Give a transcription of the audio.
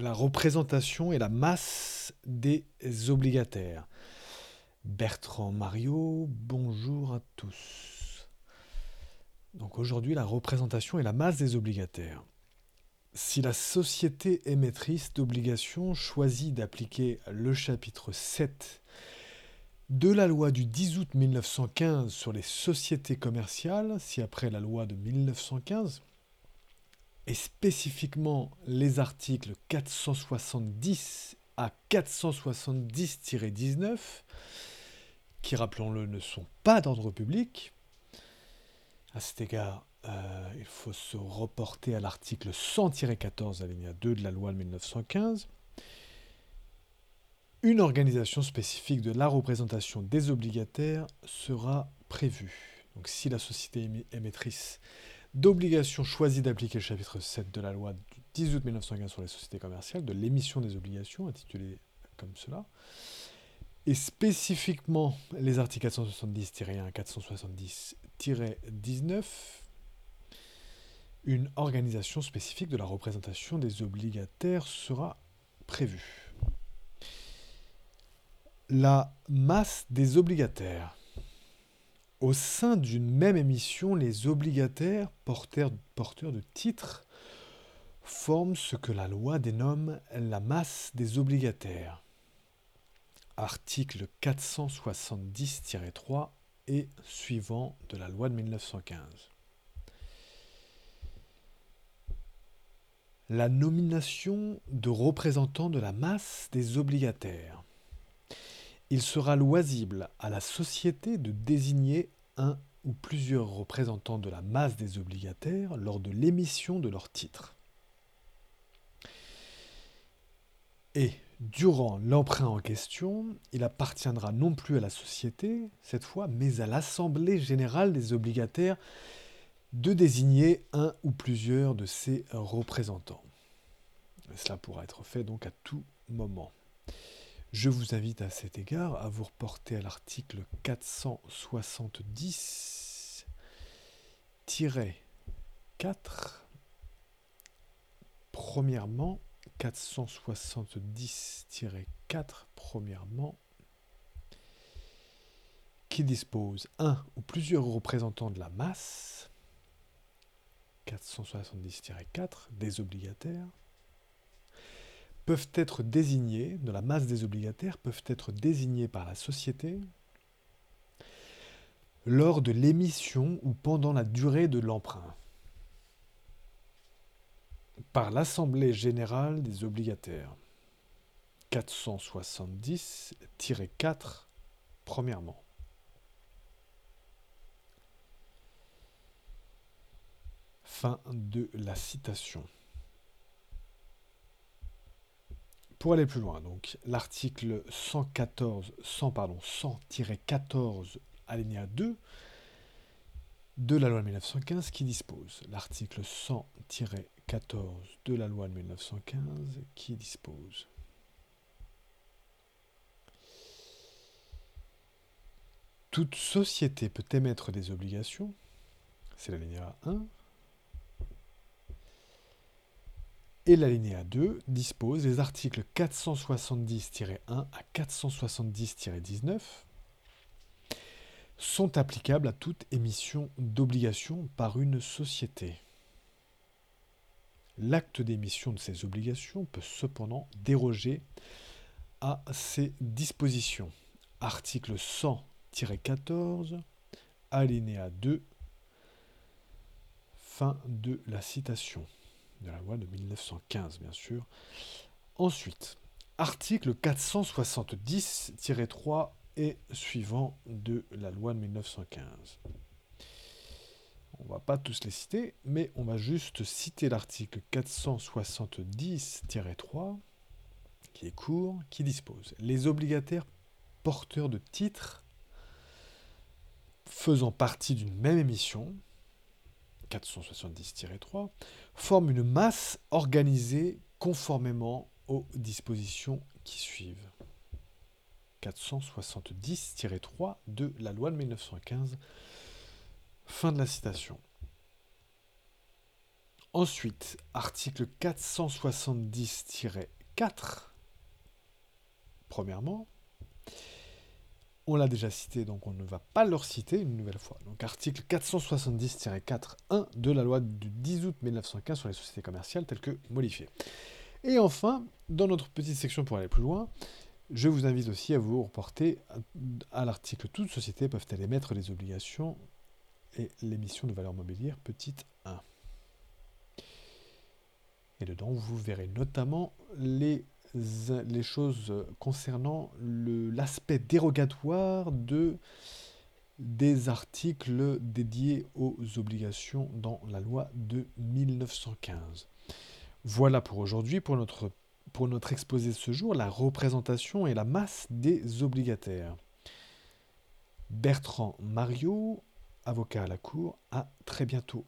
la représentation et la masse des obligataires. Bertrand Mario, bonjour à tous. Donc aujourd'hui, la représentation et la masse des obligataires. Si la société émettrice d'obligations choisit d'appliquer le chapitre 7 de la loi du 10 août 1915 sur les sociétés commerciales, si après la loi de 1915, et spécifiquement les articles 470 à 470-19, qui, rappelons-le, ne sont pas d'ordre public. À cet égard, euh, il faut se reporter à l'article 100-14, alinéa 2 de la loi de 1915. Une organisation spécifique de la représentation des obligataires sera prévue. Donc si la société émettrice d'obligation choisit d'appliquer le chapitre 7 de la loi du 10 août 1915 sur les sociétés commerciales, de l'émission des obligations, intitulé comme cela, et spécifiquement les articles 470-1 et 470-19, une organisation spécifique de la représentation des obligataires sera prévue. La masse des obligataires. Au sein d'une même émission, les obligataires porteurs, de titres forment ce que la loi dénomme la masse des obligataires. Article 470-3 et suivant de la loi de 1915. la nomination de représentants de la masse des obligataires. Il sera loisible à la société de désigner un ou plusieurs représentants de la masse des obligataires lors de l'émission de leur titre. Et durant l'emprunt en question, il appartiendra non plus à la société, cette fois, mais à l'Assemblée générale des obligataires de désigner un ou plusieurs de ses représentants. Cela pourra être fait donc à tout moment. Je vous invite à cet égard à vous reporter à l'article 470 4 premièrement 470-4 premièrement qui dispose un ou plusieurs représentants de la masse 470-4 des obligataires peuvent être désignés, de la masse des obligataires, peuvent être désignés par la société lors de l'émission ou pendant la durée de l'emprunt par l'Assemblée générale des obligataires. 470-4, premièrement. Fin de la citation. Pour aller plus loin, donc l'article 114, 100 pardon, 100-14 alinéa 2 de la loi de 1915 qui dispose l'article 100-14 de la loi de 1915 qui dispose. Toute société peut émettre des obligations, c'est l'alinéa 1, Et l'alinéa 2 dispose les articles 470-1 à 470-19 sont applicables à toute émission d'obligations par une société. L'acte d'émission de ces obligations peut cependant déroger à ces dispositions. Article 100-14, alinéa 2, fin de la citation de la loi de 1915, bien sûr. Ensuite, article 470-3 et suivant de la loi de 1915. On va pas tous les citer, mais on va juste citer l'article 470-3, qui est court, qui dispose Les obligataires porteurs de titres faisant partie d'une même émission, 470-3, forme une masse organisée conformément aux dispositions qui suivent. 470-3 de la loi de 1915. Fin de la citation. Ensuite, article 470-4. Premièrement, on l'a déjà cité, donc on ne va pas le reciter une nouvelle fois. Donc article 470-4.1 de la loi du 10 août 1915 sur les sociétés commerciales telles que modifiées. Et enfin, dans notre petite section pour aller plus loin, je vous invite aussi à vous reporter à l'article Toutes sociétés peuvent-elles émettre des obligations et l'émission de valeur mobilière petite 1. Et dedans, vous verrez notamment les, les choses concernant l'aspect dérogatoire de, des articles dédiés aux obligations dans la loi de 1915. Voilà pour aujourd'hui, pour notre, pour notre exposé de ce jour, la représentation et la masse des obligataires. Bertrand Mario, avocat à la Cour, à très bientôt.